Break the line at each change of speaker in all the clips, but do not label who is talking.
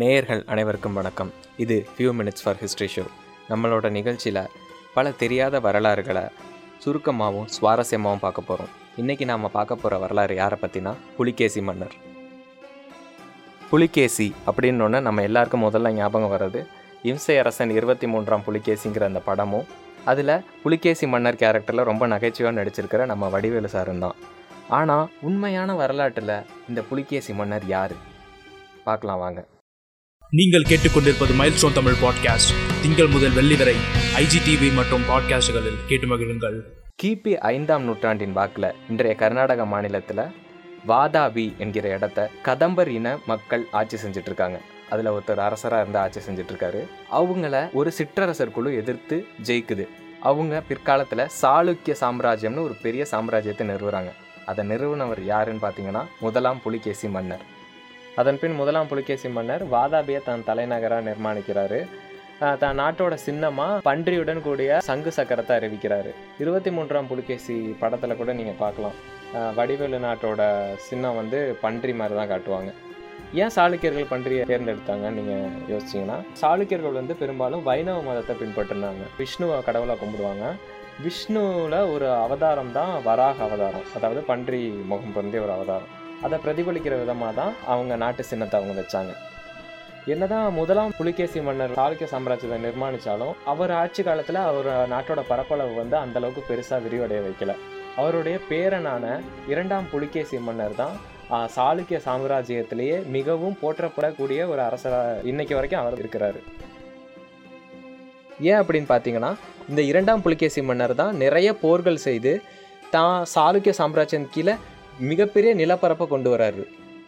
நேயர்கள் அனைவருக்கும் வணக்கம். இது few minutes for history show நம்மளோட நிகழ்ச்சியில் பல தெரியாத வரலாறுகளை சுருக்கமாகவும் சுவாரஸ்யமாகவும் பார்க்க போகிறோம் இன்றைக்கி நாம் பார்க்க போகிற வரலாறு யாரை பற்றினா புலிகேசி மன்னர். புலிகேசி அப்படின்னொன்னே நம்ம எல்லாருக்கும் முதல்ல ஞாபகம் வர்றது இம்சை அரசன் இருபத்தி மூன்றாம் புலிகேசிங்கிற அந்த படமும் அதில் புலிகேசி மன்னர் கேரக்டரில் ரொம்ப நகைச்சுவாக நடிச்சிருக்கிற நம்ம வடிவேலு சாரும் தான் ஆனால் உண்மையான வரலாற்றில் இந்த புலிகேசி மன்னர் யார்? பார்க்கலாம் வாங்க.
நீங்கள் கேட்டுக்கொண்டிருப்பது மைல்ஸ்டோன் தமிழ் பாட்காஸ்ட் திங்கள் முதல் வெள்ளி வரை ஐஜிடிவி மற்றும் பாட்காஸ்டுகளில் கேட்டு மகிழுங்கள்.
கிபி ஐந்தாம் நூற்றாண்டின் வாக்கில் இன்றைய கர்நாடக மாநிலத்தில் வாதாபி என்கிற இடத்த கதம்பர் இன மக்கள் ஆட்சி செஞ்சுட்டு இருக்காங்க அதில் ஒருத்தர் அரசராக இருந்து ஆட்சி செஞ்சுட்டு இருக்காரு அவங்கள ஒரு சிற்றரசர் குழு எதிர்த்து ஜெயிக்குது. அவங்க பிற்காலத்தில் சாளுக்கிய சாம்ராஜ்யம்னு ஒரு பெரிய சாம்ராஜ்யத்தை நிறுவுறாங்க. அதை நிறுவனவர் யாருன்னு பார்த்தீங்கன்னா முதலாம் புலிகேசி மன்னர். அதன்பின் முதலாம் புலிகேசி மன்னர் வாதாபியை தன் தலைநகராக நிர்மாணிக்கிறாரு. தன் நாட்டோட சின்னமாக பன்றியுடன் கூடிய சங்கு சக்கரத்தை அறிவிக்கிறாரு. இருபத்தி மூன்றாம் புலிகேசி படத்தில் கூட நீங்கள் பார்க்கலாம். வடிவேலு நாட்டோட சின்னம் வந்து பன்றி மாதிரி தான் காட்டுவாங்க. ஏன் சாளுக்கியர்கள் பன்றியை தேர்ந்தெடுத்தாங்கன்னு நீங்கள் யோசிச்சிங்கன்னா சாளுக்கியர்கள் வந்து பெரும்பாலும் வைணவ மதத்தை பின்பற்றினாங்க. விஷ்ணுவை கடவுளாக கும்பிடுவாங்க. விஷ்ணுவில் ஒரு அவதாரம் தான் வராக அவதாரம். அதாவது பன்றி முகம் பொருந்திய ஒரு அவதாரம். அதை பிரதிபலிக்கிற விதமாக தான் அவங்க நாட்டு சின்னத்தை அவங்க வச்சாங்க. என்னதான் முதலாம் புலிகேசி மன்னர் சாளுக்கிய சாம்ராஜ்யத்தை நிர்மாணித்தாலும் அவர் ஆட்சி காலத்தில் அவர் நாட்டோட பரப்பளவு வந்து அந்த அளவுக்கு பெருசாக விரிவடைய வைக்கல. அவருடைய பேரனான இரண்டாம் புலிகேசி மன்னர் தான் சாளுக்கிய சாம்ராஜ்யத்திலேயே மிகவும் போற்றப்படக்கூடிய ஒரு அரசராக இன்னைக்கு வரைக்கும் அவர் இருக்கிறாரு. ஏன் அப்படின்னு பார்த்தீங்கன்னா இந்த இரண்டாம் புலிகேசி மன்னர் தான் நிறைய போர்கள் செய்து தான் சாளுக்கிய சாம்ராஜ்யம் கீழே மிகப்பெரிய நிலப்பரப்பை கொண்டு வராரு.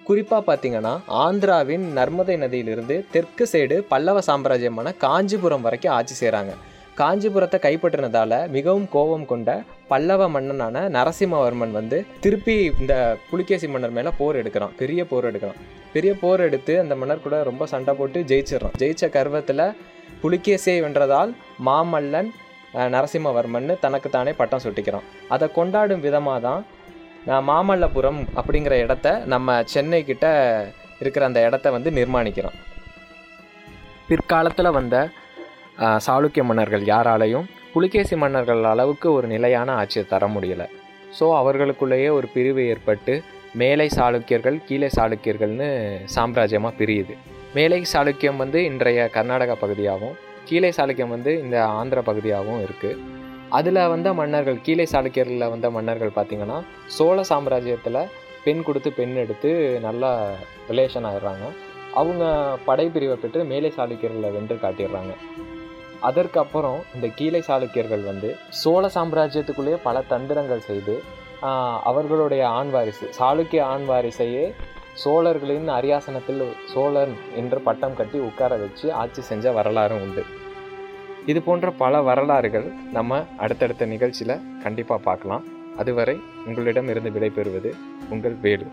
குறிப்பாக பார்த்தீங்கன்னா ஆந்திராவின் நர்மதை நதியிலிருந்து தெற்கு சைடு பல்லவ சாம்ராஜ்யமான காஞ்சிபுரம் வரைக்கும் ஆட்சி செய்கிறாங்க காஞ்சிபுரத்தை கைப்பற்றினதால மிகவும் கோபம் கொண்ட பல்லவ மன்னனான நரசிம்மவர்மன் வந்து திருப்பி இந்த புலிகேசி மன்னர் மேலே போர் எடுக்கிறான். பெரிய போர் எடுக்கிறான். பெரிய போர் எடுத்து அந்த மன்னர் கூட ரொம்ப சண்டை போட்டு ஜெயிச்சிடறான். ஜெயிச்ச கர்வத்தில் புலிகேசியை வென்றதால் மாமல்லன் நரசிம்மவர்மன் தனக்கு தானே பட்டம் சுட்டிக்கிறான். அதை கொண்டாடும் விதமாக தான் மாமல்லபுரம் அப்படிங்கிற இடத்த நம்ம சென்னை கிட்ட இருக்கிற அந்த இடத்த வந்து நிர்மாணிக்கிறோம். பிற்காலத்தில் வந்த சாளுக்கிய மன்னர்கள் யாராலையும் புலிகேசி மன்னர்கள் அளவுக்கு ஒரு நிலையான ஆட்சியை தர முடியல. ஸோ அவர்களுக்குள்ளேயே ஒரு பிரிவு ஏற்பட்டு மேலை சாளுக்கியர்கள் கீழே சாளுக்கியர்கள்னு சாம்ராஜ்யமாக பிரியுது. மேலை சாளுக்கியம் வந்து இன்றைய கர்நாடகா பகுதியாகவும் கீழே சாளுக்கியம் வந்து இந்த ஆந்திர பகுதியாகவும் இருக்குது அதில் வந்த மன்னர்கள் கீழே சாளுக்கியர்களில் வந்த மன்னர்கள் பார்த்திங்கன்னா சோழ சாம்ராஜ்யத்தில் பெண் கொடுத்து பெண் எடுத்து நல்லா ரிலேஷன் ஆயிடுறாங்க. அவங்க படைப்பிரிவை பெற்று மேலை சாளுக்கியர்களை வென்று காட்டிடுறாங்க. அதற்கப்புறம் இந்த கீழே சாளுக்கியர்கள் வந்து சோழ சாம்ராஜ்யத்துக்குள்ளேயே பல தந்திரங்கள் செய்து அவர்களுடைய ஆண் வாரிசு சாளுக்கிய ஆண் வாரிசையே சோழர்களின் அரியாசனத்தில் சோழன் என்று பட்டம் கட்டி உட்கார வச்சு ஆட்சி செஞ்ச வரலாறும் உண்டு. இது போன்ற பல வரலாறுகள் நம்ம அடுத்தடுத்த நிகழ்ச்சியில் கண்டிப்பாக பார்க்கலாம். அதுவரை உங்களிடம் இருந்து விடைபெறுவது உங்கள் வேலு.